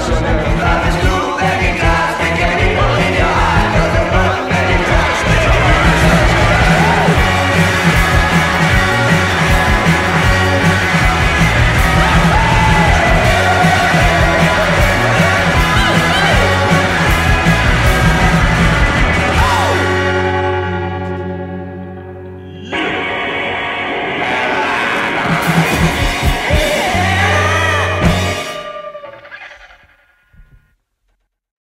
Son